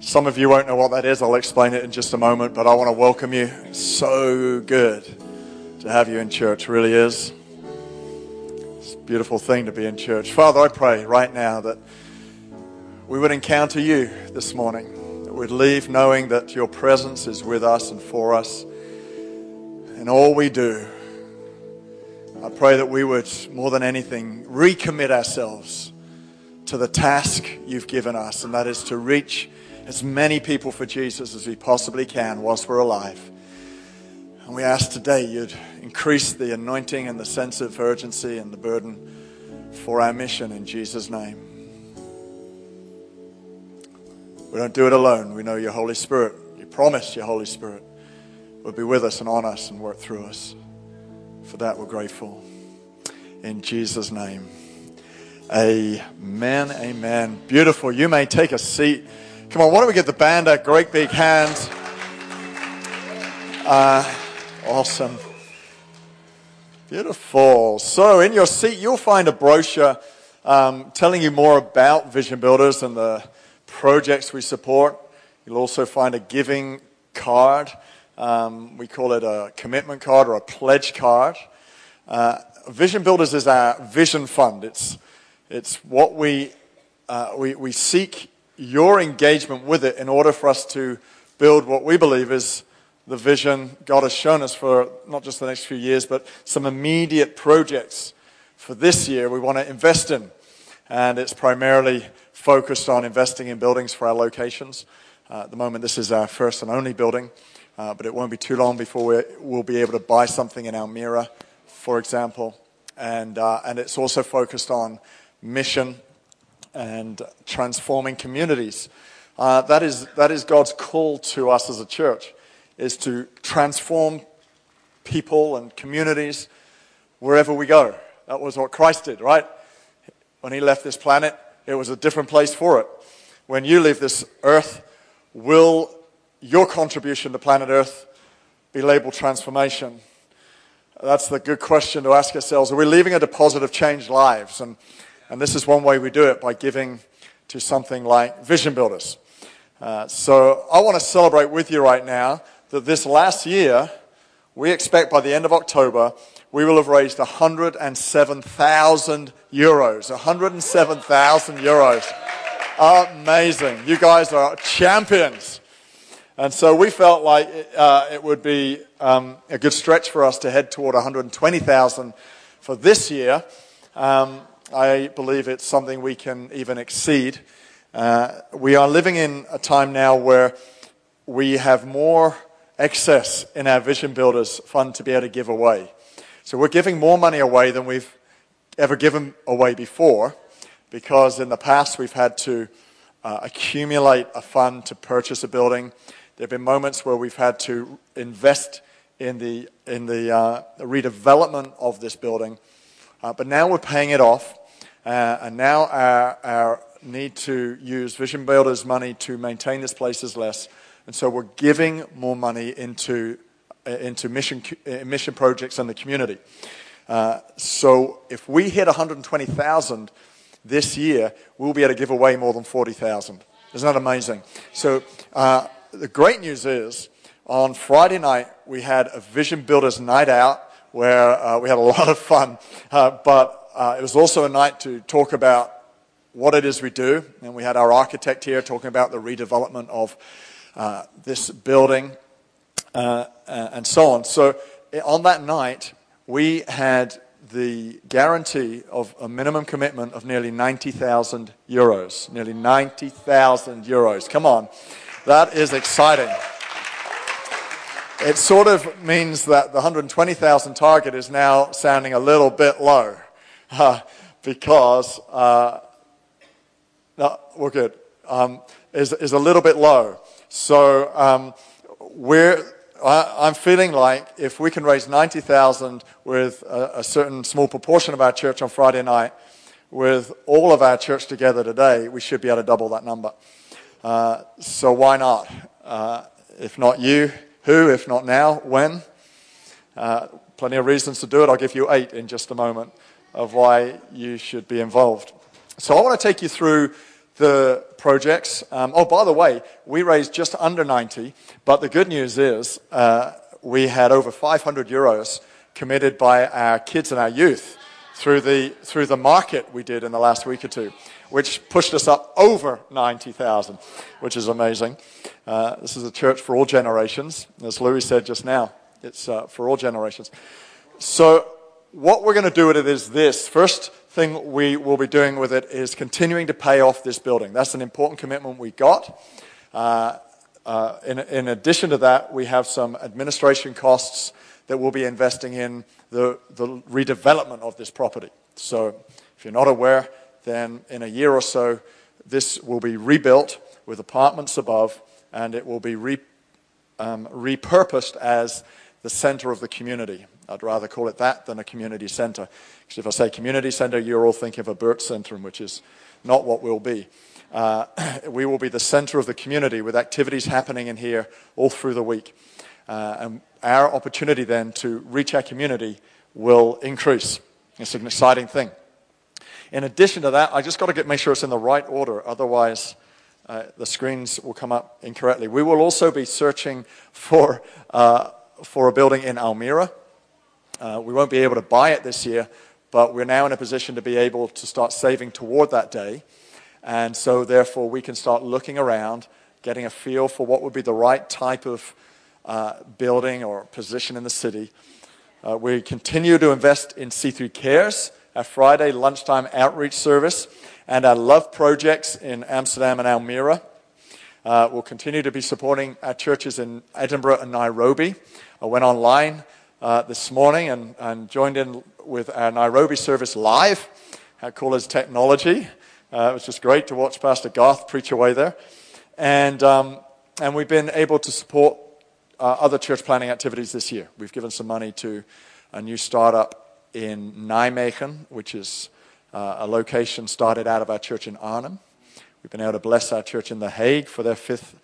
Some of you won't know what that is. I'll explain it in just a moment, but I want to welcome you. So good to have you in church, really is. It's a beautiful thing to be in church. Father, I pray right now that we would encounter you this morning, that we'd leave knowing that your presence is with us and for us in all we do. I pray that we would, more than anything, recommit ourselves to the task you've given us, and that is to reach as many people for Jesus as we possibly can whilst we're alive. And we ask today you'd increase the anointing and the sense of urgency and the burden for our mission in Jesus' name. We don't do it alone. We know your Holy Spirit. You promised your Holy Spirit would be with us and on us and work through us. For that, we're grateful. In Jesus' name. Amen. Amen. Beautiful. You may take a seat. Come on, why don't we give the band a great big hand? Uh, awesome. Beautiful. So, in your seat, you'll find a brochure um, telling you more about Vision Builders and the projects we support. You'll also find a giving card. Um, we call it a commitment card or a pledge card. Uh, Vision Builders is our vision fund. It's, it's what we, uh, we, we seek your engagement with it in order for us to build what we believe is the vision God has shown us for not just the next few years, but some immediate projects for this year we want to invest in. And it's primarily focused on investing in buildings for our locations. Uh, at the moment, this is our first and only building, uh, but it won't be too long before we, we'll be able to buy something in Almere, for example. And, uh, and it's also focused on mission and transforming communities. Uh, that, is, that is God's call to us as a church, is to transform people and communities wherever we go. That was what Christ did, right? When he left this planet, it was a different place for it. When you leave this earth, will your contribution to planet Earth be labeled transformation? That's the good question to ask ourselves. Are we leaving a deposit of changed lives? And and this is one way we do it by giving to something like Vision Builders. Uh, so I want to celebrate with you right now that this last year, we expect by the end of October, we will have raised 107,000 euros. 107,000 euros. Amazing. You guys are champions. And so we felt like uh, it would be um, a good stretch for us to head toward 120,000 for this year. Um, I believe it's something we can even exceed. Uh, we are living in a time now where we have more excess in our Vision Builders fund to be able to give away. So we're giving more money away than we've ever given away before because in the past we've had to uh, accumulate a fund to purchase a building. There have been moments where we've had to invest in the, in the, uh, the redevelopment of this building. Uh, but now we're paying it off. Uh, and now our, our need to use Vision Builders money to maintain this place is less. And so we're giving more money into, uh, into mission, uh, mission projects in the community. Uh, so if we hit 120,000 this year, we'll be able to give away more than 40,000. Isn't that amazing? So uh, the great news is on Friday night, we had a Vision Builders night out where uh, we had a lot of fun. Uh, but uh, it was also a night to talk about what it is we do. And we had our architect here talking about the redevelopment of uh, this building uh, and so on. So eh, on that night, we had the guarantee of a minimum commitment of nearly 90,000 euros. Nearly 90,000 euros. Come on. That is exciting. It sort of means that the 120,000 target is now sounding a little bit low uh, because, uh, no, we're good, um, is, is a little bit low. So um, we're, I, am feeling like if we can raise 90,000 with a, a certain small proportion of our church on Friday night, with all of our church together today, we should be able to double that number. Uh, so why not? Uh, if not you, who? If not now, when? Uh, plenty of reasons to do it. I'll give you eight in just a moment of why you should be involved. So I want to take you through the projects. Um, oh, by the way, we raised just under 90, but the good news is uh, we had over 500 euros committed by our kids and our youth through the, through the market we did in the last week or two, which pushed us up over 90,000, which is amazing. Uh, this is a church for all generations. As Louis said just now, it's uh, for all generations. So, what we're going to do with it is this. First thing we will be doing with it is continuing to pay off this building. That's an important commitment we got. Uh, uh in, in addition to that, we have some administration costs that we'll be investing in the, the redevelopment of this property. So, if you're not aware, then in a year or so, this will be rebuilt with apartments above, and it will be re, um, repurposed as the center of the community. I'd rather call it that than a community center. Because if I say community center, you're all thinking of a buurtcentrum, which is not what we'll be. Uh, we will be the center of the community with activities happening in here all through the week. Uh, and our opportunity then to reach our community will increase. It's an exciting thing. In addition to that, I just got to get, make sure it's in the right order, otherwise, uh, the screens will come up incorrectly. We will also be searching for, uh, for a building in Almere. Uh, we won't be able to buy it this year, but we're now in a position to be able to start saving toward that day. And so, therefore, we can start looking around, getting a feel for what would be the right type of uh, building or position in the city. Uh, we continue to invest in C3 Cares, our Friday lunchtime outreach service, and our love projects in Amsterdam and Almere. Uh, we'll continue to be supporting our churches in Edinburgh and Nairobi. I went online uh, this morning and, and, joined in with our Nairobi service live. How cool is technology? Uh, it was just great to watch Pastor Garth preach away there. And, um, and we've been able to support uh, other church planning activities this year. We've given some money to a new startup in Nijmegen, which is uh, a location started out of our church in Arnhem. We've been able to bless our church in The Hague for their fifth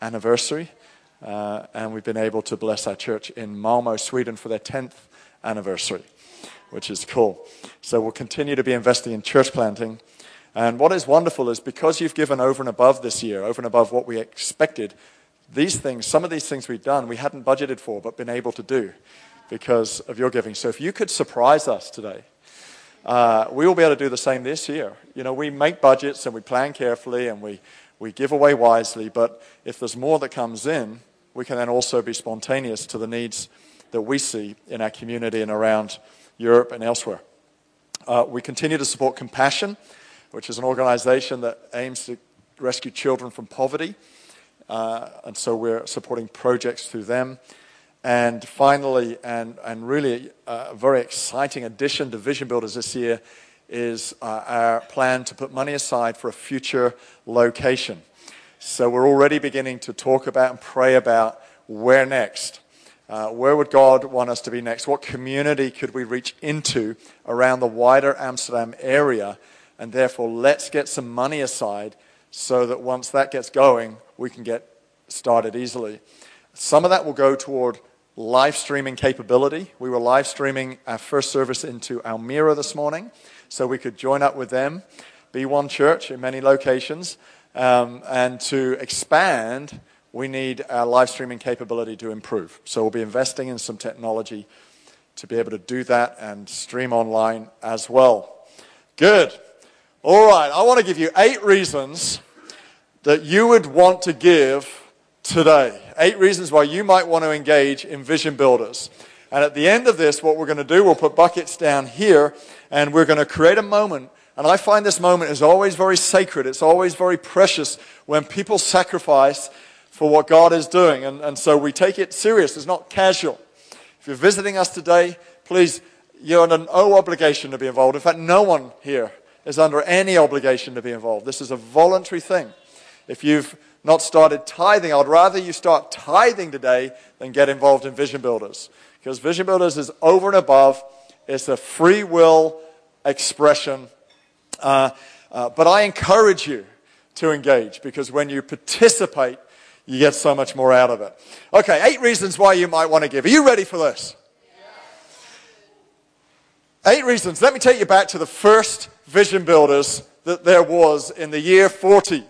anniversary. Uh, and we've been able to bless our church in Malmo, Sweden for their 10th anniversary, which is cool. So we'll continue to be investing in church planting. And what is wonderful is because you've given over and above this year, over and above what we expected, these things, some of these things we've done, we hadn't budgeted for, but been able to do because of your giving. So if you could surprise us today, uh, we will be able to do the same this year. You know, we make budgets and we plan carefully and we, we give away wisely, but if there's more that comes in, we can then also be spontaneous to the needs that we see in our community and around Europe and elsewhere. Uh, we continue to support Compassion, which is an organization that aims to rescue children from poverty. Uh, and so we're supporting projects through them. And finally, and, and really uh, a very exciting addition to Vision Builders this year is uh, our plan to put money aside for a future location. So we're already beginning to talk about and pray about where next. Uh, where would God want us to be next? What community could we reach into around the wider Amsterdam area? And therefore, let's get some money aside so that once that gets going, we can get started easily. Some of that will go toward live streaming capability. We were live streaming our first service into Almere this morning, so we could join up with them, be one church in many locations. Um, and to expand, we need our live streaming capability to improve. So we'll be investing in some technology to be able to do that and stream online as well. Good. All right, I want to give you eight reasons that you would want to give today. Eight reasons why you might want to engage in vision builders. And at the end of this, what we're going to do, we'll put buckets down here and we're going to create a moment. And I find this moment is always very sacred. It's always very precious when people sacrifice for what God is doing. And, and so we take it serious. It's not casual. If you're visiting us today, please, you're under no obligation to be involved. In fact, no one here is under any obligation to be involved. This is a voluntary thing. If you've not started tithing, I'd rather you start tithing today than get involved in Vision Builders. Because Vision Builders is over and above, it's a free will expression. Uh, uh, but I encourage you to engage because when you participate, you get so much more out of it. Okay, eight reasons why you might want to give. Are you ready for this? Eight reasons. Let me take you back to the first vision builders that there was in the year 40.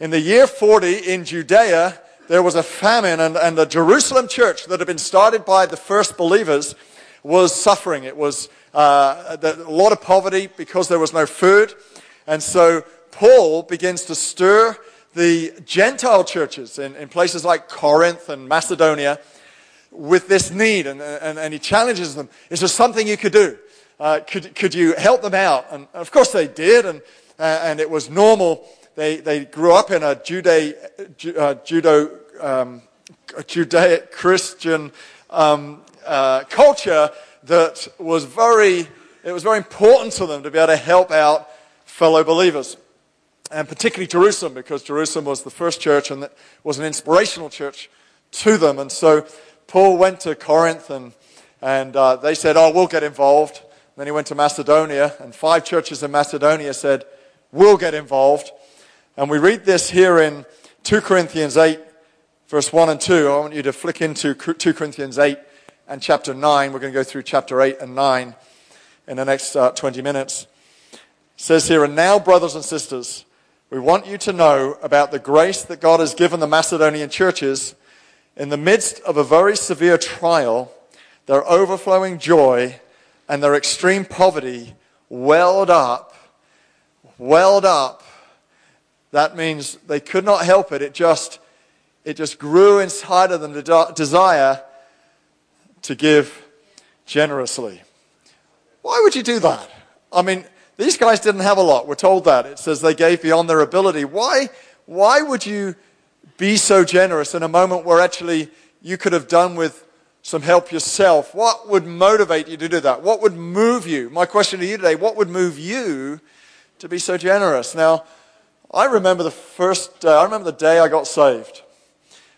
In the year 40 in Judea, there was a famine, and, and the Jerusalem church that had been started by the first believers was suffering. It was uh, a lot of poverty because there was no food. And so Paul begins to stir the Gentile churches in, in places like Corinth and Macedonia with this need, and, and, and he challenges them. Is there something you could do? Uh, could, could you help them out? And of course they did, and, uh, and it was normal. They, they grew up in a Jude, uh, judo, um, Judaic Christian um, uh, culture that was very, it was very important to them to be able to help out fellow believers and particularly Jerusalem, because Jerusalem was the first church and was an inspirational church to them. And so Paul went to Corinth and, and uh, they said, Oh, we'll get involved. And then he went to Macedonia, and five churches in Macedonia said, We'll get involved. And we read this here in 2 Corinthians 8, verse 1 and 2. I want you to flick into 2 Corinthians 8 and chapter 9. We're going to go through chapter 8 and 9 in the next uh, 20 minutes. It says here, And now, brothers and sisters, we want you to know about the grace that God has given the Macedonian churches in the midst of a very severe trial, their overflowing joy and their extreme poverty welled up, welled up. That means they could not help it. It just, it just grew inside of them the desire to give generously. Why would you do that? I mean, these guys didn't have a lot. We're told that. It says they gave beyond their ability. Why, why would you be so generous in a moment where actually you could have done with some help yourself? What would motivate you to do that? What would move you? My question to you today, what would move you to be so generous? Now, I remember the first day, I remember the day I got saved.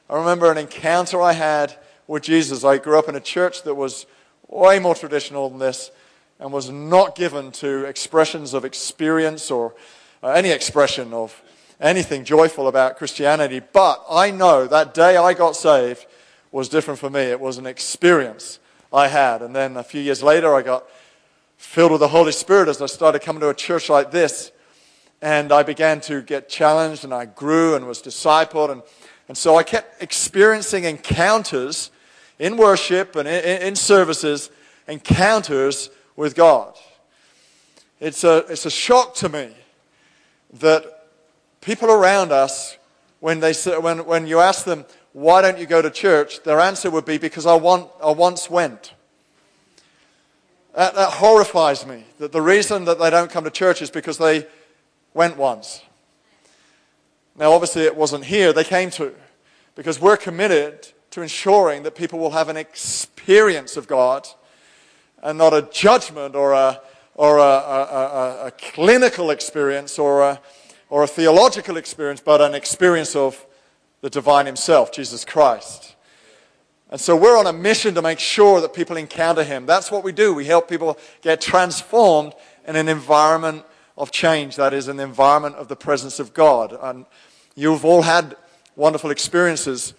I remember an encounter I had with Jesus. I grew up in a church that was way more traditional than this and was not given to expressions of experience or uh, any expression of anything joyful about Christianity. But I know that day I got saved was different for me. It was an experience I had. And then a few years later, I got filled with the Holy Spirit as I started coming to a church like this. And I began to get challenged and I grew and was discipled. And, and so I kept experiencing encounters in worship and in, in services, encounters with God. It's a, it's a shock to me that people around us, when, they, when, when you ask them, why don't you go to church? Their answer would be, because I, want, I once went. That, that horrifies me. That the reason that they don't come to church is because they went once. Now, obviously, it wasn't here. They came to. Because we're committed to ensuring that people will have an experience of God and not a judgment or a, or a, a, a clinical experience or a, or a theological experience, but an experience of the divine himself, Jesus Christ. And so we're on a mission to make sure that people encounter him. That's what we do. We help people get transformed in an environment of change, that is, an environment of the presence of God. And you've all had wonderful experiences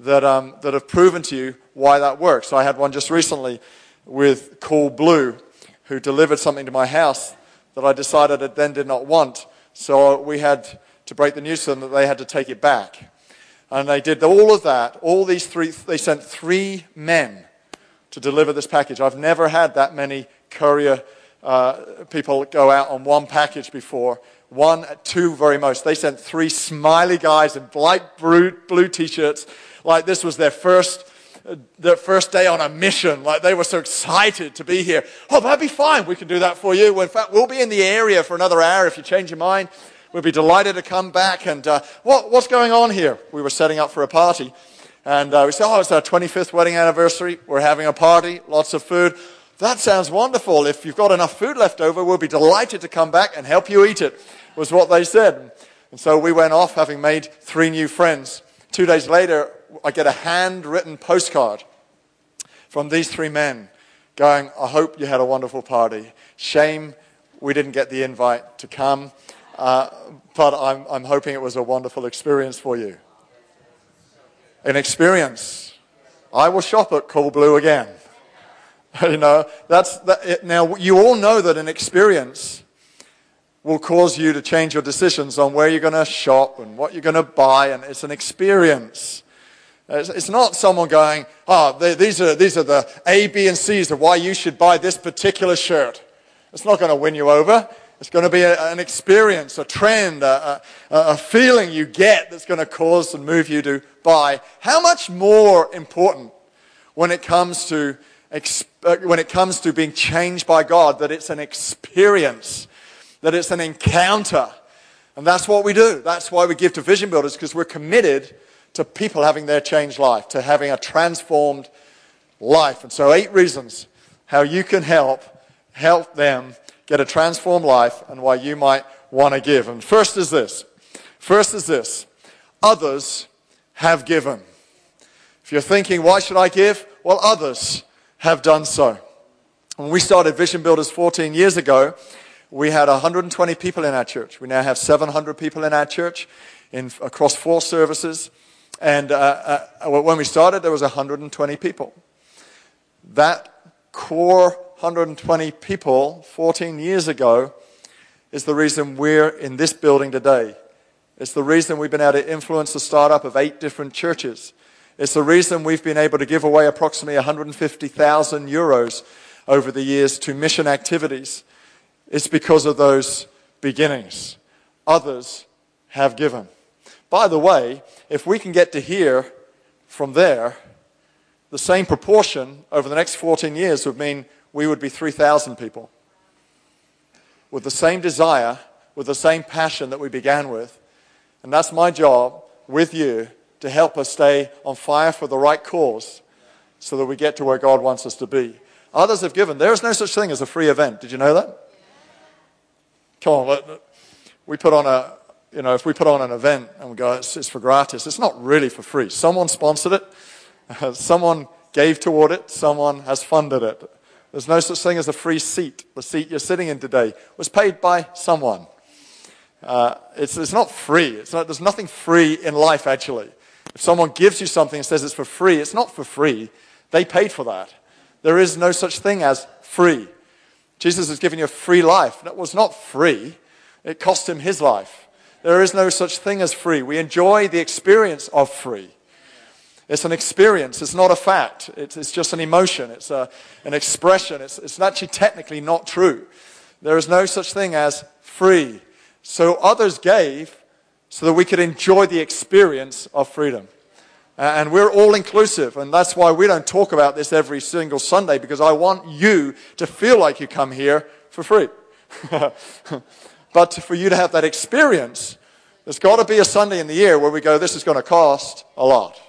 that, um, that have proven to you why that works. So I had one just recently with Coolblue, who delivered something to my house that I decided it then did not want. So we had to break the news to them that they had to take it back. And they did all of that. All these three, they sent three men to deliver this package. I've never had that many courier uh, people go out on one package before. One, two, very most. They sent three smiley guys in light blue, t-shirts, like this was their first their first day on a mission. Like they were so excited to be here. Oh, that'd be fine. We can do that for you. In fact, we'll be in the area for another hour if you change your mind. We'll be delighted to come back. And uh, what, what's going on here? We were setting up for a party. And uh, we said, oh, it's our 25th wedding anniversary. We're having a party, lots of food. That sounds wonderful. If you've got enough food left over, we'll be delighted to come back and help you eat it, was what they said. And so we went off having made three new friends. Two days later, I get a handwritten postcard from these three men going, I hope you had a wonderful party. Shame we didn't get the invite to come, uh, but I'm, I'm hoping it was a wonderful experience for you. An experience. I will shop at Coolblue again. you know, that's that, it, now you all know that an experience will cause you to change your decisions on where you're going to shop and what you're going to buy, and it's an experience. It's not someone going, oh, these are, these are the A, B, and C's of why you should buy this particular shirt. It's not going to win you over. It's going to be a, an experience, a trend, a, a, a feeling you get that's going to cause and move you to buy. How much more important when it comes to, Uh, when it comes to being changed by God that it's an experience, that it's an encounter. And that's what we do. That's why we give to Vision Builders because we're committed to people having their changed life, to having a transformed life. And so, eight reasons how you can help help them get a transformed life and why you might want to give. And first is this. First is this. Others have given. If you're thinking, why should I give? Well, others have done so. When we started Vision Builders 14 years ago, we had 120 people in our church. We now have 700 people in our church in, across four services. And uh, uh, when we started, there was 120 people. That core 120 people 14 years ago is the reason we're in this building today. It's the reason we've been able to influence the startup of eight different churches. It's the reason we've been able to give away approximately 150,000 euros over the years to mission activities. It's because of those beginnings. Others have given. By the way, if we can get to here from there, the same proportion over the next 14 years would mean we would be 3,000 people with the same desire, with the same passion that we began with. And that's my job with you to help us stay on fire for the right cause so that we get to where God wants us to be. Others have given. There is no such thing as a free event. Did you know that? Come on, we put on a, you know, if we put on an event and we go, it's, it's for gratis, it's not really for free. Someone sponsored it, someone gave toward it, someone has funded it. There's no such thing as a free seat. The seat you're sitting in today was paid by someone. Uh, it's, it's not free. It's not, there's nothing free in life, actually. If someone gives you something and says it's for free, it's not for free. They paid for that. There is no such thing as free. Jesus has given you a free life. That was not free, it cost him his life. There is no such thing as free. We enjoy the experience of free. It's an experience. It's not a fact. It's, it's just an emotion. It's a, an expression. It's, it's actually technically not true. There is no such thing as free. So others gave so that we could enjoy the experience of freedom. And we're all inclusive. And that's why we don't talk about this every single Sunday because I want you to feel like you come here for free. but for you to have that experience, there's got to be a Sunday in the year where we go, this is going to cost a lot.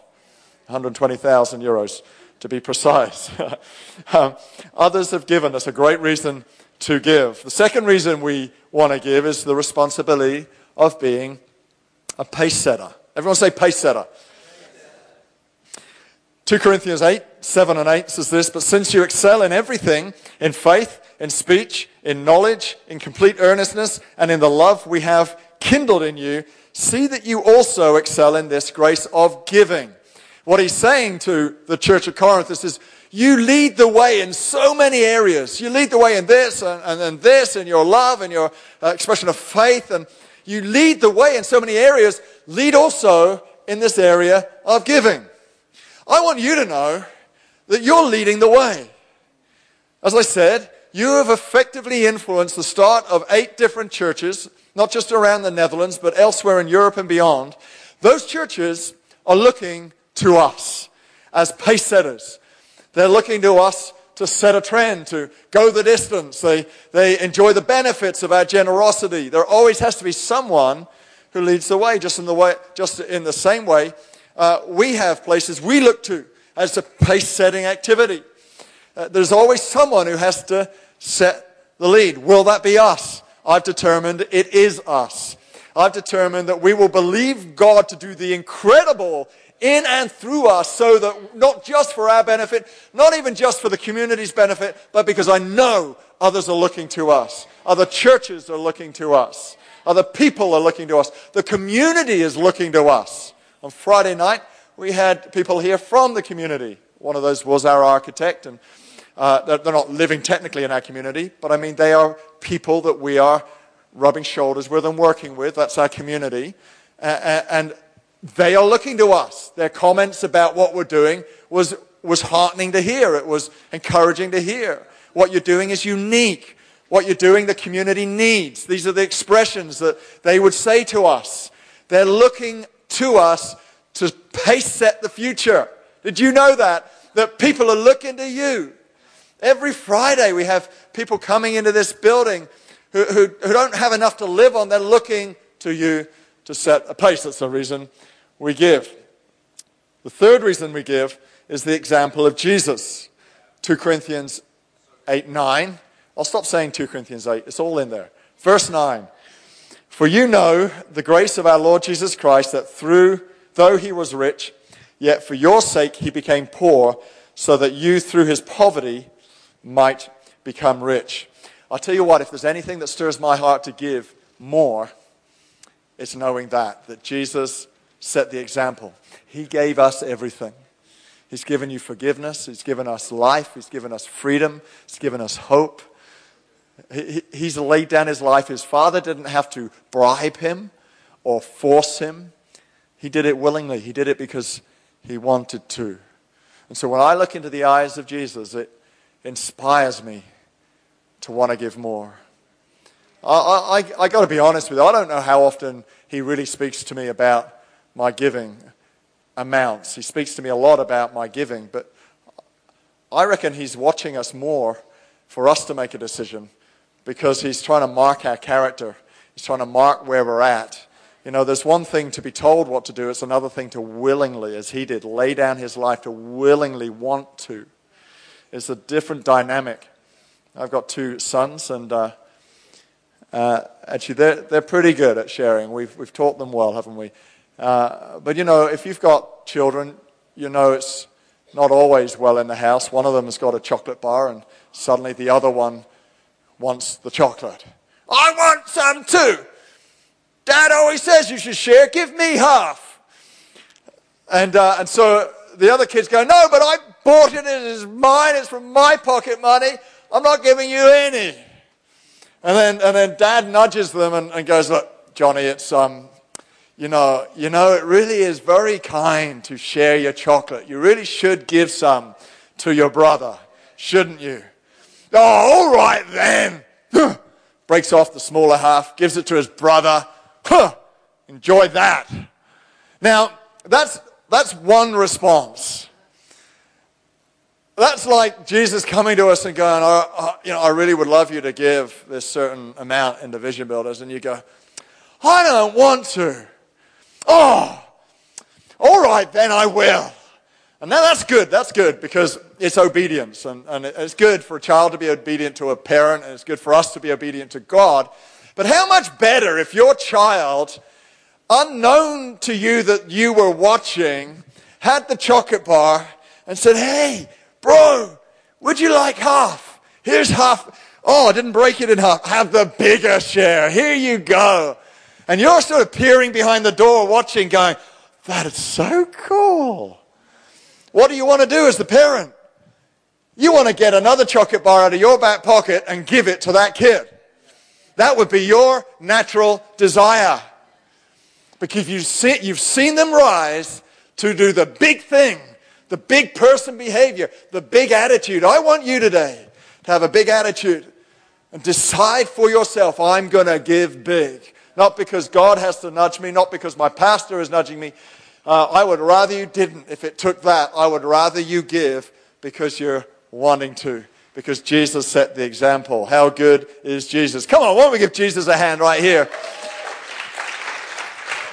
120,000 euros to be precise. um, others have given us a great reason to give. The second reason we want to give is the responsibility of being a pace setter. Everyone say pace setter. 2 Corinthians 8, 7 and 8 says this, but since you excel in everything, in faith, in speech, in knowledge, in complete earnestness, and in the love we have kindled in you, see that you also excel in this grace of giving. What he's saying to the church of Corinth is, you lead the way in so many areas. You lead the way in this and, and, and this, in your love and your uh, expression of faith. And you lead the way in so many areas. Lead also in this area of giving. I want you to know that you're leading the way. As I said, you have effectively influenced the start of eight different churches, not just around the Netherlands, but elsewhere in Europe and beyond. Those churches are looking to us as pace setters. They're looking to us to set a trend, to go the distance. They, they enjoy the benefits of our generosity. There always has to be someone who leads the way, just in the, way, just in the same way. Uh, we have places we look to as a pace setting activity. Uh, there's always someone who has to set the lead. Will that be us? I've determined it is us. I've determined that we will believe God to do the incredible in and through us so that not just for our benefit, not even just for the community's benefit, but because I know others are looking to us. Other churches are looking to us. Other people are looking to us. The community is looking to us. On Friday night, we had people here from the community. One of those was our architect, and uh, they're not living technically in our community, but I mean, they are people that we are rubbing shoulders with and working with. That's our community. And they are looking to us. Their comments about what we're doing was, was heartening to hear. It was encouraging to hear. What you're doing is unique. What you're doing, the community needs. These are the expressions that they would say to us. They're looking to us to pace set the future. Did you know that? That people are looking to you. Every Friday we have people coming into this building who, who, who don't have enough to live on. They're looking to you to set a pace. That's the reason we give. The third reason we give is the example of Jesus. 2 Corinthians 8 9. I'll stop saying 2 Corinthians 8, it's all in there. Verse 9. For you know the grace of our Lord Jesus Christ, that through, though he was rich, yet for your sake he became poor, so that you through his poverty might become rich. I'll tell you what, if there's anything that stirs my heart to give more, it's knowing that, that Jesus set the example. He gave us everything. He's given you forgiveness. He's given us life. He's given us freedom. He's given us hope. He, he's laid down his life. His father didn't have to bribe him or force him. He did it willingly. He did it because he wanted to. And so when I look into the eyes of Jesus, it inspires me to want to give more. I, I, I got to be honest with you. I don't know how often he really speaks to me about my giving amounts. He speaks to me a lot about my giving, but I reckon he's watching us more for us to make a decision because he's trying to mark our character. He's trying to mark where we're at. You know, there's one thing to be told what to do, it's another thing to willingly, as he did, lay down his life to willingly want to. It's a different dynamic. I've got two sons, and uh, uh, actually, they're, they're pretty good at sharing. We've, we've taught them well, haven't we? Uh, but you know, if you've got children, you know it's not always well in the house. One of them has got a chocolate bar, and suddenly the other one wants the chocolate. I want some too. Dad always says you should share. Give me half. And, uh, and so the other kids go, No, but I bought it. It is mine. It's from my pocket money. I'm not giving you any. And then, and then dad nudges them and, and goes, Look, Johnny, it's, um, you know, you know, it really is very kind to share your chocolate. You really should give some to your brother, shouldn't you? Oh, all right then. Breaks off the smaller half, gives it to his brother. Huh, enjoy that. Now, that's, that's one response. That's like Jesus coming to us and going, oh, you know, I really would love you to give this certain amount into Vision Builders. And you go, I don't want to. Oh, all right, then I will. And now that's good. That's good because it's obedience. And, and it's good for a child to be obedient to a parent, and it's good for us to be obedient to God. But how much better if your child, unknown to you that you were watching, had the chocolate bar and said, Hey, Bro, would you like half? Here's half. Oh, I didn't break it in half. Have the bigger share. Here you go. And you're sort of peering behind the door watching, going, that is so cool. What do you want to do as the parent? You want to get another chocolate bar out of your back pocket and give it to that kid. That would be your natural desire. Because you've seen, you've seen them rise to do the big thing the big person behavior, the big attitude. I want you today to have a big attitude and decide for yourself, I'm going to give big. Not because God has to nudge me, not because my pastor is nudging me. Uh, I would rather you didn't if it took that. I would rather you give because you're wanting to. Because Jesus set the example. How good is Jesus? Come on, why don't we give Jesus a hand right here?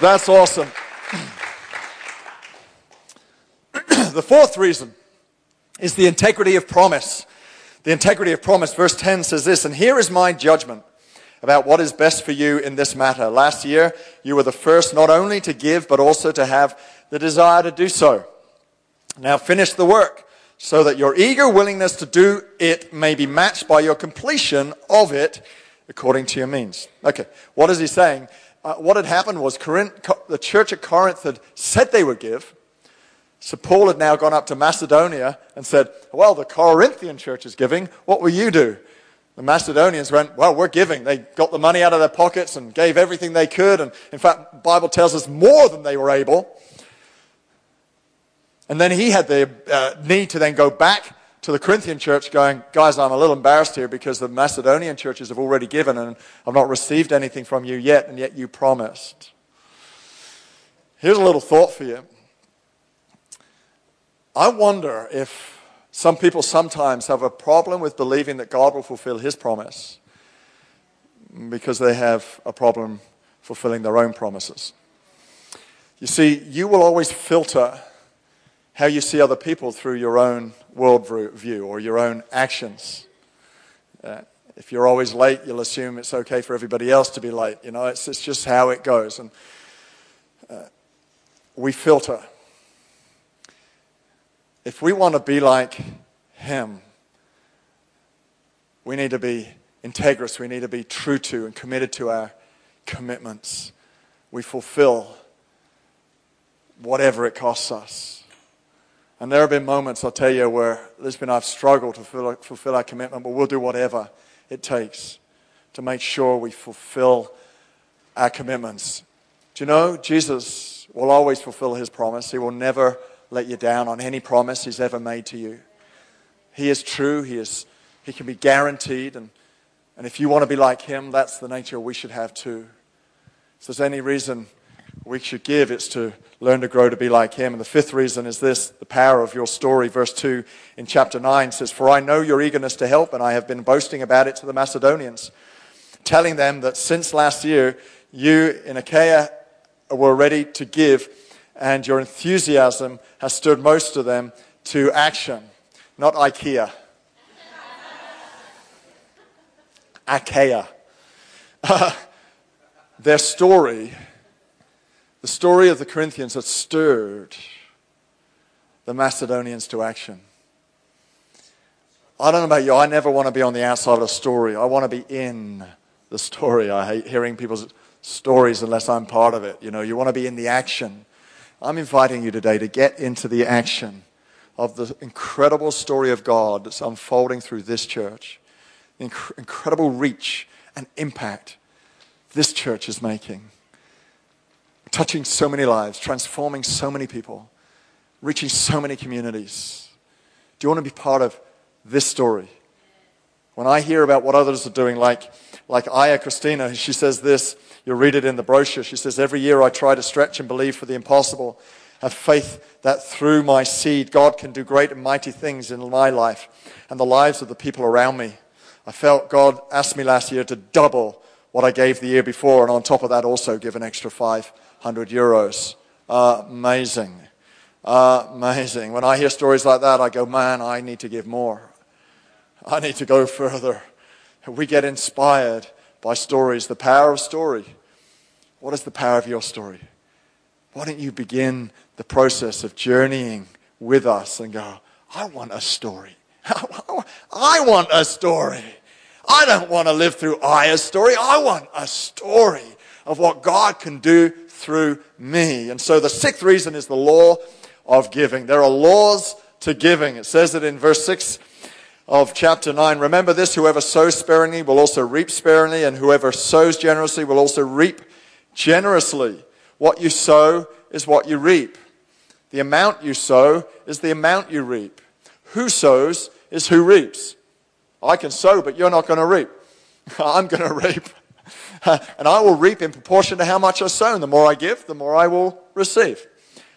That's awesome. the fourth reason is the integrity of promise. The integrity of promise. Verse 10 says this, and here is my judgment. about what is best for you in this matter. Last year, you were the first not only to give, but also to have the desire to do so. Now finish the work so that your eager willingness to do it may be matched by your completion of it according to your means. Okay, what is he saying? Uh, what had happened was Corinth, the church at Corinth had said they would give. So Paul had now gone up to Macedonia and said, Well, the Corinthian church is giving. What will you do? The Macedonians went, Well, we're giving. They got the money out of their pockets and gave everything they could. And in fact, the Bible tells us more than they were able. And then he had the uh, need to then go back to the Corinthian church going, guys, I'm a little embarrassed here because the Macedonian churches have already given and I've not received anything from you yet, and yet you promised. Here's a little thought for you. I wonder if some people sometimes have a problem with believing that God will fulfill his promise because they have a problem fulfilling their own promises. You see, you will always filter how you see other people through your own worldview or your own actions. Uh, if you're always late, you'll assume it's okay for everybody else to be late. You know, it's, it's just how it goes. And uh, we filter. If we want to be like Him, we need to be integrous. We need to be true to and committed to our commitments. We fulfill whatever it costs us. And there have been moments, I'll tell you, where Lisbon and I've struggled to fulfill our commitment, but we'll do whatever it takes to make sure we fulfill our commitments. Do you know, Jesus will always fulfill his promise. He will never let you down on any promise he's ever made to you. He is true, he, is, he can be guaranteed, and, and if you want to be like him, that's the nature we should have too. If there's any reason we should give it's to learn to grow to be like him. And the fifth reason is this the power of your story. Verse 2 in chapter 9 says, For I know your eagerness to help, and I have been boasting about it to the Macedonians, telling them that since last year you in Achaia were ready to give, and your enthusiasm has stirred most of them to action. Not IKEA. Achaia. their story the story of the Corinthians had stirred the Macedonians to action. I don't know about you, I never want to be on the outside of a story. I want to be in the story. I hate hearing people's stories unless I'm part of it. You know, you want to be in the action. I'm inviting you today to get into the action of the incredible story of God that's unfolding through this church, the inc- incredible reach and impact this church is making touching so many lives, transforming so many people, reaching so many communities. Do you want to be part of this story? When I hear about what others are doing, like, like Aya Christina, she says this, you'll read it in the brochure. She says, Every year I try to stretch and believe for the impossible, have faith that through my seed, God can do great and mighty things in my life and the lives of the people around me. I felt God asked me last year to double what I gave the year before, and on top of that, also give an extra 500 euros. Uh, amazing. Uh, amazing. When I hear stories like that, I go, man, I need to give more. I need to go further. We get inspired by stories, the power of story. What is the power of your story? Why don't you begin the process of journeying with us and go, I want a story. I want a story. I don't want to live through Aya's story. I want a story of what God can do through me. And so the sixth reason is the law of giving. There are laws to giving. It says it in verse 6 of chapter 9. Remember this whoever sows sparingly will also reap sparingly, and whoever sows generously will also reap generously. What you sow is what you reap. The amount you sow is the amount you reap. Who sows is who reaps. I can sow, but you're not going to reap. I'm going to reap. and I will reap in proportion to how much I sow. And the more I give, the more I will receive.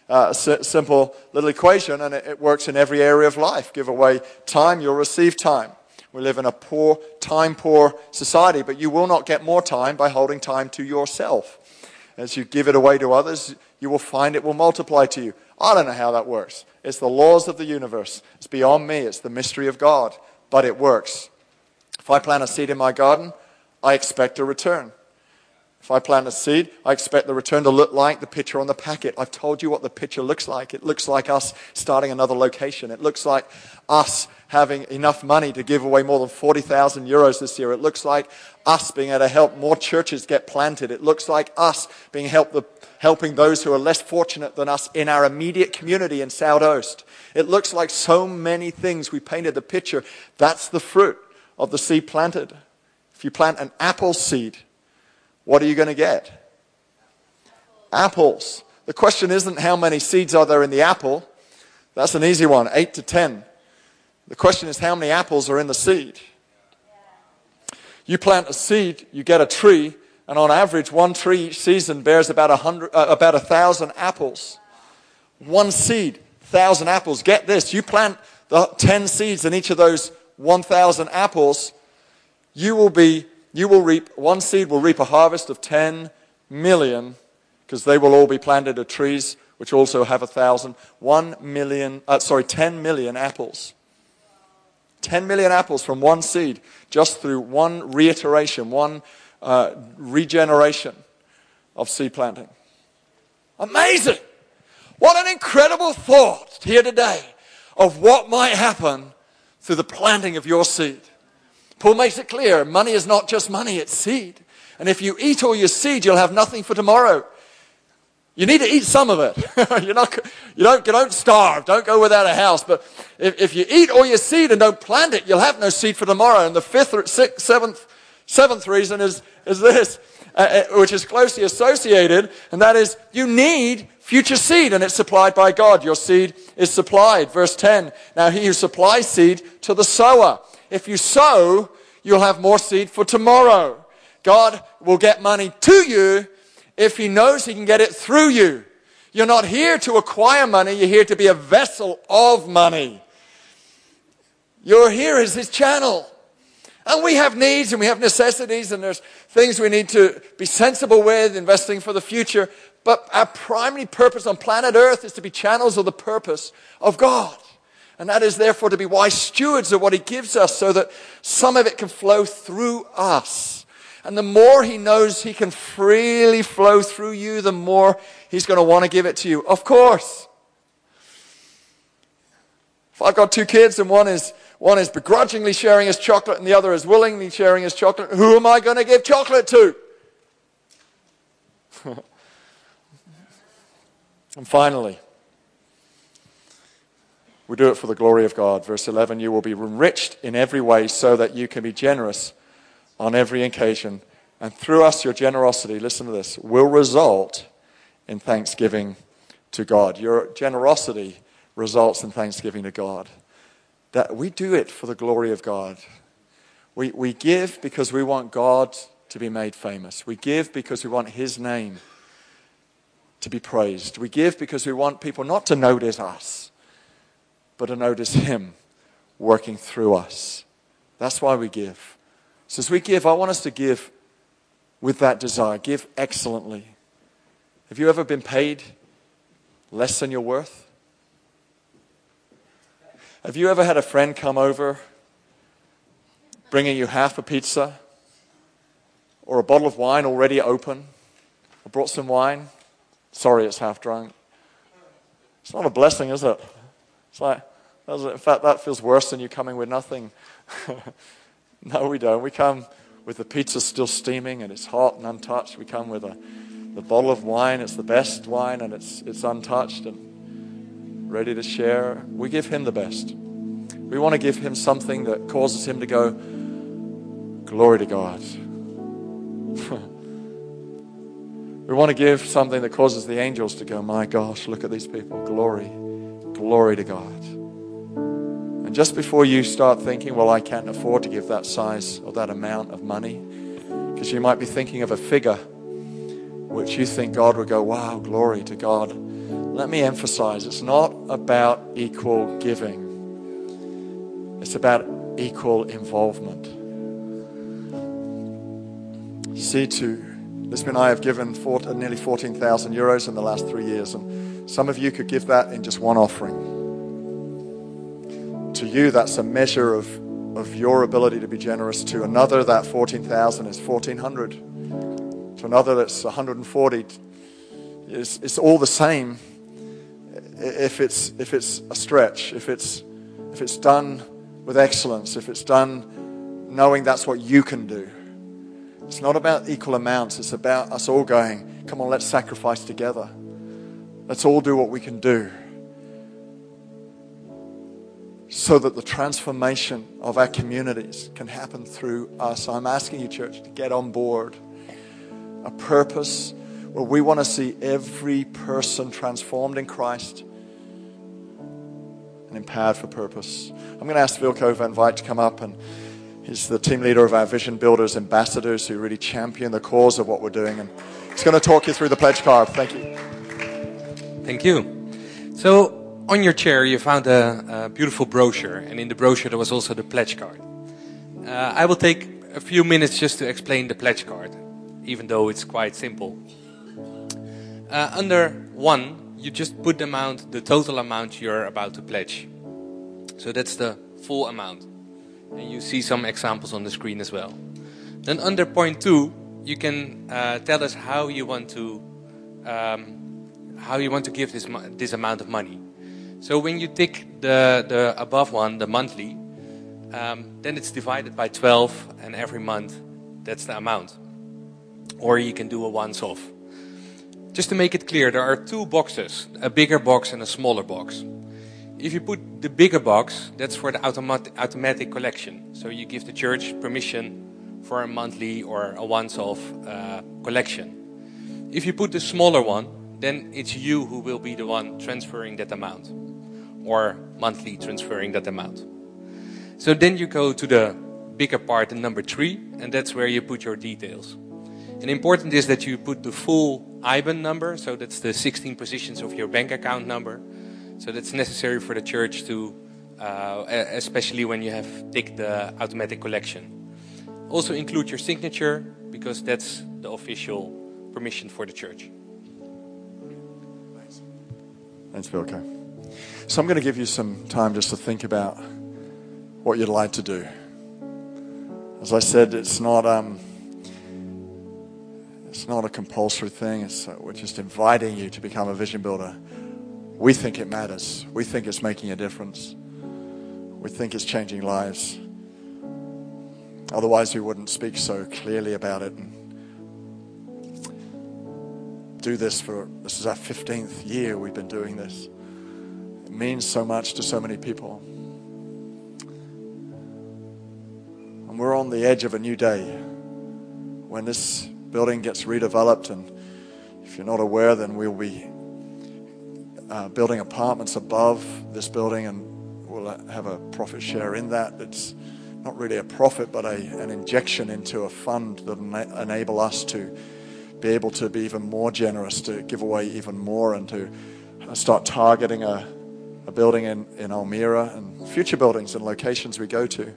Uh, simple little equation, and it, it works in every area of life. Give away time, you'll receive time. We live in a poor, time poor society, but you will not get more time by holding time to yourself. As you give it away to others, you will find it will multiply to you. I don't know how that works. It's the laws of the universe. It's beyond me. It's the mystery of God, but it works. If I plant a seed in my garden, I expect a return. If I plant a seed, I expect the return to look like the picture on the packet. I've told you what the picture looks like. It looks like us starting another location. It looks like us having enough money to give away more than 40,000 euros this year. It looks like us being able to help more churches get planted. It looks like us being help the, helping those who are less fortunate than us in our immediate community in South East. It looks like so many things. We painted the picture. That's the fruit of the seed planted. If you plant an apple seed, what are you going to get? Apples. The question isn't how many seeds are there in the apple. That's an easy one, 8 to 10. The question is how many apples are in the seed. You plant a seed, you get a tree, and on average, one tree each season bears about a hundred, uh, about a thousand apples. One seed, thousand apples. Get this: you plant the ten seeds in each of those one thousand apples, you will be you will reap, one seed will reap a harvest of 10 million, because they will all be planted as trees, which also have a thousand. One million, uh, sorry, 10 million apples. 10 million apples from one seed, just through one reiteration, one uh, regeneration of seed planting. Amazing! What an incredible thought here today of what might happen through the planting of your seed. Paul makes it clear money is not just money, it's seed. And if you eat all your seed, you'll have nothing for tomorrow. You need to eat some of it. You're not, you, don't, you don't starve. Don't go without a house. But if, if you eat all your seed and don't plant it, you'll have no seed for tomorrow. And the fifth, sixth, seventh, seventh reason is, is this, uh, uh, which is closely associated, and that is you need future seed, and it's supplied by God. Your seed is supplied. Verse 10. Now he who supplies seed to the sower if you sow, you'll have more seed for tomorrow. God will get money to you if He knows He can get it through you. You're not here to acquire money, you're here to be a vessel of money. You're here as His channel. And we have needs and we have necessities and there's things we need to be sensible with, investing for the future. But our primary purpose on planet Earth is to be channels of the purpose of God. And that is therefore to be wise stewards of what He gives us so that some of it can flow through us. And the more He knows He can freely flow through you, the more He's going to want to give it to you. Of course. If I've got two kids and one is, one is begrudgingly sharing his chocolate and the other is willingly sharing his chocolate, who am I going to give chocolate to? and finally, we do it for the glory of God. Verse 11 You will be enriched in every way so that you can be generous on every occasion. And through us, your generosity, listen to this, will result in thanksgiving to God. Your generosity results in thanksgiving to God. That we do it for the glory of God. We, we give because we want God to be made famous. We give because we want His name to be praised. We give because we want people not to notice us, but to notice Him working through us. That's why we give. So as we give, I want us to give with that desire. Give excellently. Have you ever been paid less than your worth? Have you ever had a friend come over bringing you half a pizza or a bottle of wine already open? I brought some wine. Sorry, it's half drunk. It's not a blessing, is it? It's like, in fact, that feels worse than you coming with nothing. no, we don't. We come with the pizza still steaming and it's hot and untouched. We come with a the bottle of wine. It's the best wine and it's it's untouched and ready to share. We give him the best. We want to give him something that causes him to go, Glory to God. we want to give something that causes the angels to go, My gosh, look at these people. Glory. Glory to God. And just before you start thinking, well, I can't afford to give that size or that amount of money, because you might be thinking of a figure which you think God would go, wow, glory to God. Let me emphasize it's not about equal giving, it's about equal involvement. See, to Lisby and I have given four, nearly 14,000 euros in the last three years, and some of you could give that in just one offering you, that's a measure of, of your ability to be generous. To another, that 14,000 is 1,400. To another, that's 140. It's, it's all the same if it's, if it's a stretch, if it's, if it's done with excellence, if it's done knowing that's what you can do. It's not about equal amounts, it's about us all going, come on, let's sacrifice together. Let's all do what we can do so that the transformation of our communities can happen through us. I'm asking you, church, to get on board a purpose where we want to see every person transformed in Christ and empowered for purpose. I'm going to ask Vilko van Veit to come up and he's the team leader of our Vision Builders ambassadors who really champion the cause of what we're doing. And he's going to talk you through the pledge card. Thank you. Thank you. So, on your chair, you found a, a beautiful brochure, and in the brochure, there was also the pledge card. Uh, I will take a few minutes just to explain the pledge card, even though it's quite simple. Uh, under one, you just put the amount, the total amount you're about to pledge. So that's the full amount. And you see some examples on the screen as well. Then under point two, you can uh, tell us how you want to um, how you want to give this this amount of money. So when you tick the the above one, the monthly, um, then it's divided by 12, and every month that's the amount. Or you can do a once off. Just to make it clear, there are two boxes, a bigger box and a smaller box. If you put the bigger box, that's for the automatic, automatic collection. So you give the church permission for a monthly or a once-off uh, collection. If you put the smaller one, then it's you who will be the one transferring that amount or monthly transferring that amount. So then you go to the bigger part in number three, and that's where you put your details. And important is that you put the full IBAN number, so that's the 16 positions of your bank account number. So that's necessary for the church to, uh, especially when you have ticked the automatic collection. Also include your signature, because that's the official permission for the church. Thanks, Vilko. So I'm going to give you some time just to think about what you'd like to do. As I said, it's not. Um, it's not a compulsory thing. It's, uh, we're just inviting you to become a vision builder. We think it matters. We think it's making a difference. We think it's changing lives. Otherwise, we wouldn't speak so clearly about it and do this for this is our 15th year we've been doing this. Means so much to so many people. And we're on the edge of a new day when this building gets redeveloped. And if you're not aware, then we'll be uh, building apartments above this building and we'll have a profit share in that. It's not really a profit, but a, an injection into a fund that ena- enable us to be able to be even more generous, to give away even more, and to uh, start targeting a, a building in, in Almere and future buildings and locations we go to.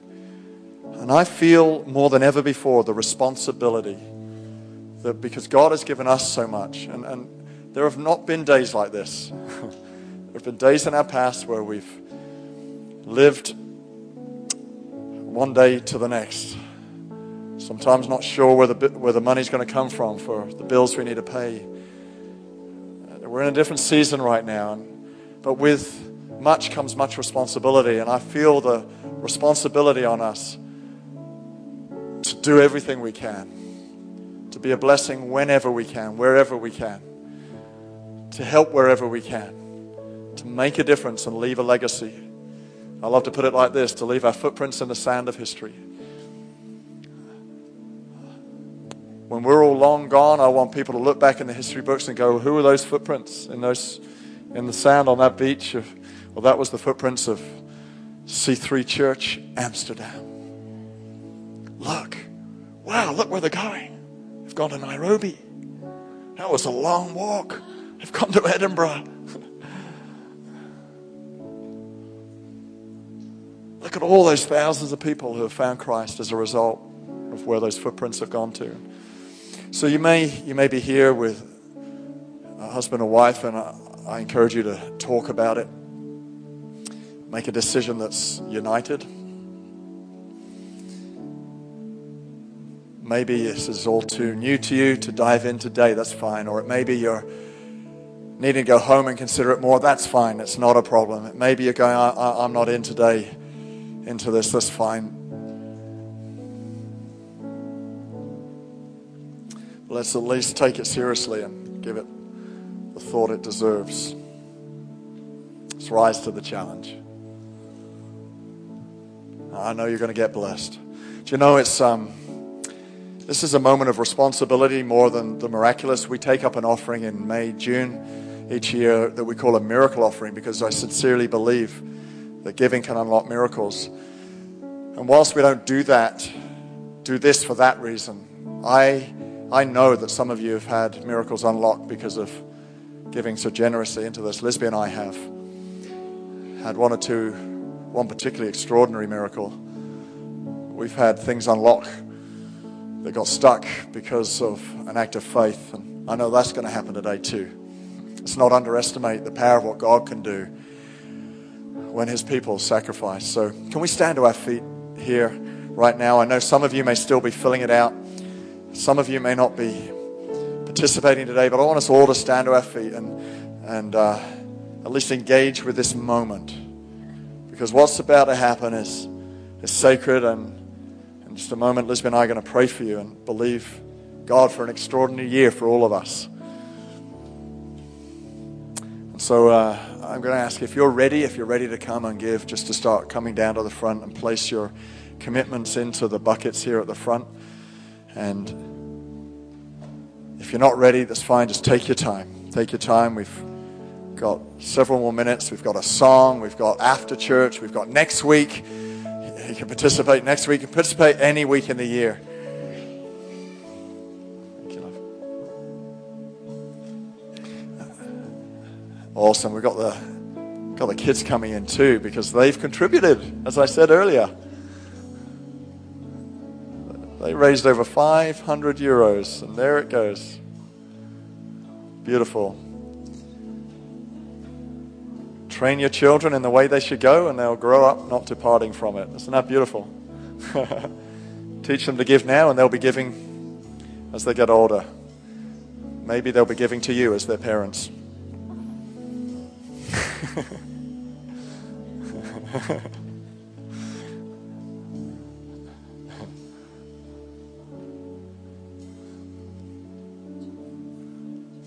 And I feel more than ever before the responsibility that because God has given us so much, and, and there have not been days like this. there have been days in our past where we've lived one day to the next. Sometimes not sure where the, where the money's going to come from for the bills we need to pay. We're in a different season right now, but with much comes much responsibility, and I feel the responsibility on us to do everything we can to be a blessing whenever we can, wherever we can, to help wherever we can, to make a difference and leave a legacy. I love to put it like this to leave our footprints in the sand of history. When we're all long gone, I want people to look back in the history books and go, who are those footprints in, those, in the sand on that beach? Well, that was the footprints of C3 Church, Amsterdam. Look, wow, look where they're going. They've gone to Nairobi. That was a long walk. They've come to Edinburgh. Look at all those thousands of people who have found Christ as a result of where those footprints have gone to. So you may you may be here with a husband or wife, and I, I encourage you to talk about it. Make a decision that's united. maybe this is all too new to you to dive in today. That's fine. Or it may be you're needing to go home and consider it more. That's fine. It's not a problem. It may be you're going, I, I'm not in today into this. That's fine. Let's at least take it seriously and give it the thought it deserves. Let's rise to the challenge. I know you're going to get blessed. Do you know it's um, this is a moment of responsibility more than the miraculous. We take up an offering in May, June each year that we call a miracle offering because I sincerely believe that giving can unlock miracles. And whilst we don't do that, do this for that reason, I I know that some of you have had miracles unlocked because of giving so generously into this. Lisby and I have had one or two, one particularly extraordinary miracle. We've had things unlock that got stuck because of an act of faith. And I know that's going to happen today too. Let's not underestimate the power of what God can do when his people sacrifice. So, can we stand to our feet here right now? I know some of you may still be filling it out. Some of you may not be participating today, but I want us all to stand to our feet and, and uh, at least engage with this moment. Because what's about to happen is, is sacred, and in just a moment, Lisby and I are going to pray for you and believe God for an extraordinary year for all of us. And so uh, I'm going to ask if you're ready, if you're ready to come and give, just to start coming down to the front and place your commitments into the buckets here at the front. And if you're not ready, that's fine. Just take your time. Take your time. We've got several more minutes. We've got a song. We've got after church. We've got next week. You can participate next week. You can participate any week in the year. Awesome. We've got the got the kids coming in too because they've contributed, as I said earlier. They raised over 500 euros, and there it goes. Beautiful. Train your children in the way they should go, and they'll grow up not departing from it. Isn't that beautiful? Teach them to give now, and they'll be giving as they get older. Maybe they'll be giving to you as their parents.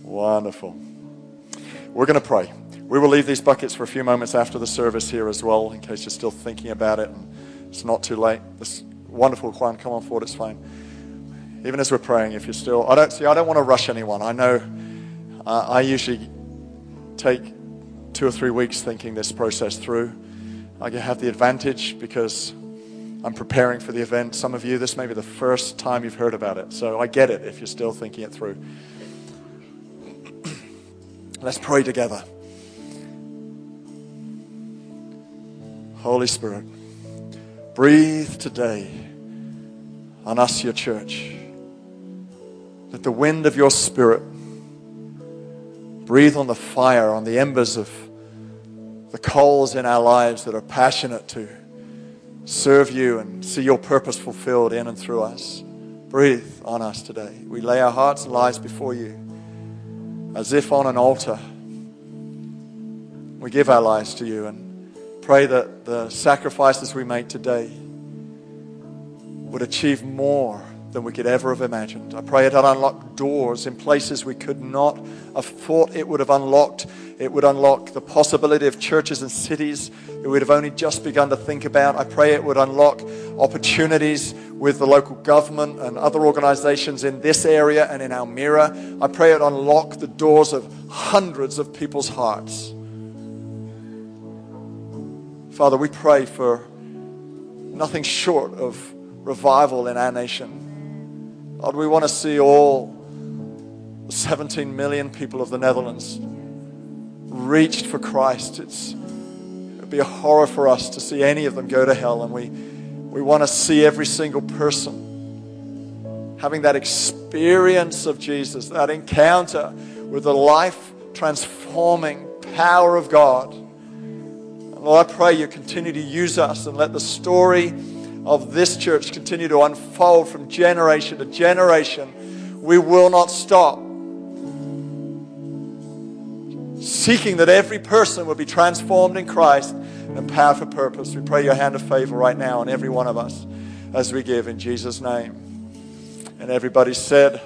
Wonderful. We're going to pray. We will leave these buckets for a few moments after the service here as well, in case you're still thinking about it and it's not too late. This wonderful Juan, come on forward, it's fine. Even as we're praying, if you're still, I don't see, I don't want to rush anyone. I know uh, I usually take two or three weeks thinking this process through. I have the advantage because I'm preparing for the event. Some of you, this may be the first time you've heard about it, so I get it if you're still thinking it through. Let's pray together. Holy Spirit, breathe today on us, your church. Let the wind of your spirit breathe on the fire, on the embers of the coals in our lives that are passionate to serve you and see your purpose fulfilled in and through us. Breathe on us today. We lay our hearts and lives before you as if on an altar. We give our lives to you and pray that the sacrifices we make today would achieve more than we could ever have imagined. I pray it would unlock doors in places we could not have thought it would have unlocked. It would unlock the possibility of churches and cities that we'd have only just begun to think about. I pray it would unlock opportunities with the local government and other organizations in this area and in Almere. I pray it unlock the doors of hundreds of people's hearts. Father, we pray for nothing short of revival in our nation. Lord, we want to see all 17 million people of the Netherlands reached for Christ. It's, it'd be a horror for us to see any of them go to hell, and we we want to see every single person having that experience of Jesus, that encounter with the life transforming power of God. Lord, I pray you continue to use us and let the story of this church continue to unfold from generation to generation. We will not stop seeking that every person will be transformed in Christ and empowered for purpose. We pray your hand of favor right now on every one of us as we give in Jesus' name. And everybody said,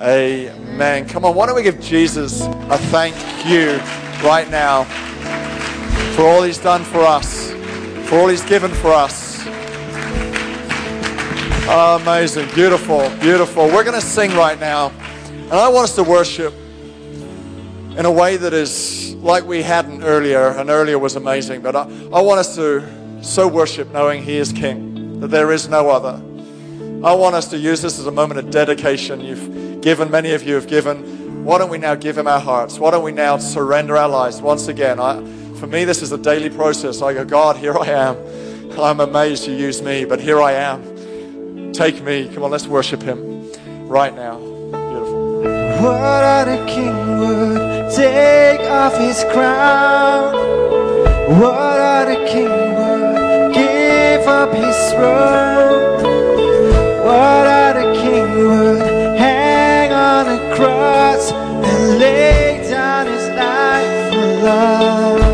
Amen. Amen. Come on, why don't we give Jesus a thank you right now for all he's done for us, for all he's given for us. Oh, amazing, beautiful, beautiful. We're going to sing right now, and I want us to worship in a way that is like we hadn't earlier, and earlier was amazing. But I, I want us to so worship knowing He is King, that there is no other. I want us to use this as a moment of dedication. You've given, many of you have given. Why don't we now give Him our hearts? Why don't we now surrender our lives once again? I, for me, this is a daily process. I go, God, here I am. I'm amazed you use me, but here I am. Take me. Come on, let's worship Him right now. Beautiful. What other king would take off his crown? What other king would give up his throne? What other king would hang on a cross and lay down his life for love?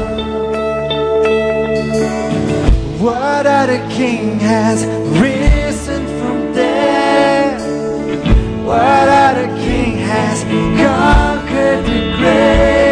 What other king has risen from death? What other king has conquered the grave?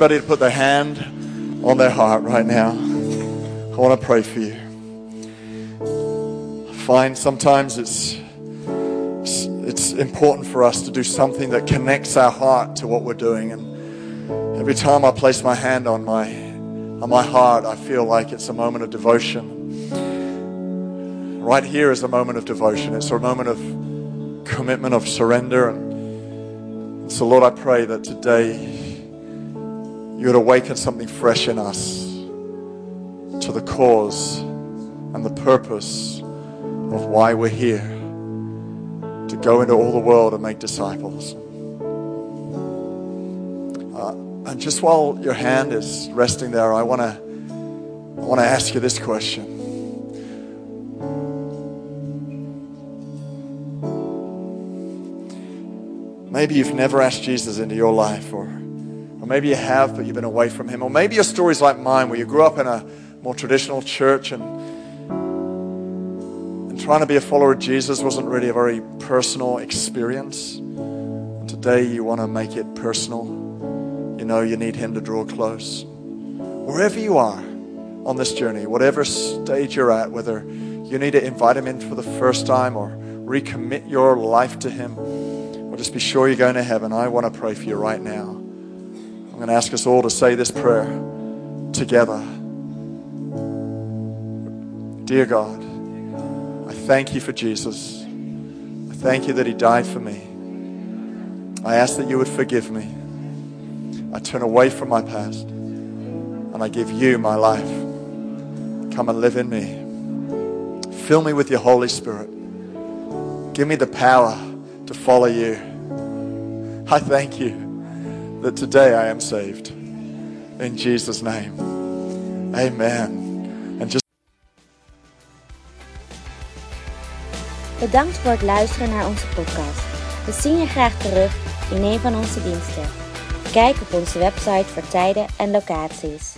Everybody to put their hand on their heart right now. I want to pray for you. I find sometimes it's it's- it's important for us to do something that connects our heart to what we're doing. And every time I place my hand on my on my heart, I feel like it's a moment of devotion. Right here is a moment of devotion. It's a moment of commitment, of surrender, and so, Lord, I pray that today you would awaken something fresh in us to the cause and the purpose of why we're here to go into all the world and make disciples. Uh, and just while your hand is resting there, I want to I want to ask you this question. Maybe you've never asked Jesus into your life, or, or maybe you have, but you've been away from Him. Or maybe your story's like mine, where you grew up in a more traditional church and, and trying to be a follower of Jesus wasn't really a very personal experience. And today you want to make it personal. You know you need Him to draw close. Wherever you are on this journey, whatever stage you're at, whether you need to invite Him in for the first time or recommit your life to Him, or just be sure you're going to heaven, I want to pray for you right now. I'm going to ask us all to say this prayer together. Dear God, I thank you for Jesus. I thank you that he died for me. I ask that you would forgive me. I turn away from my past and I give you my life. Come and live in me. Fill me with your Holy Spirit. Give me the power to follow you. I thank you that today I am saved. In Jesus' name. Amen. Bedankt voor het luisteren naar onze podcast. We zien je graag terug in een van onze diensten. Kijk op onze website voor tijden en locaties.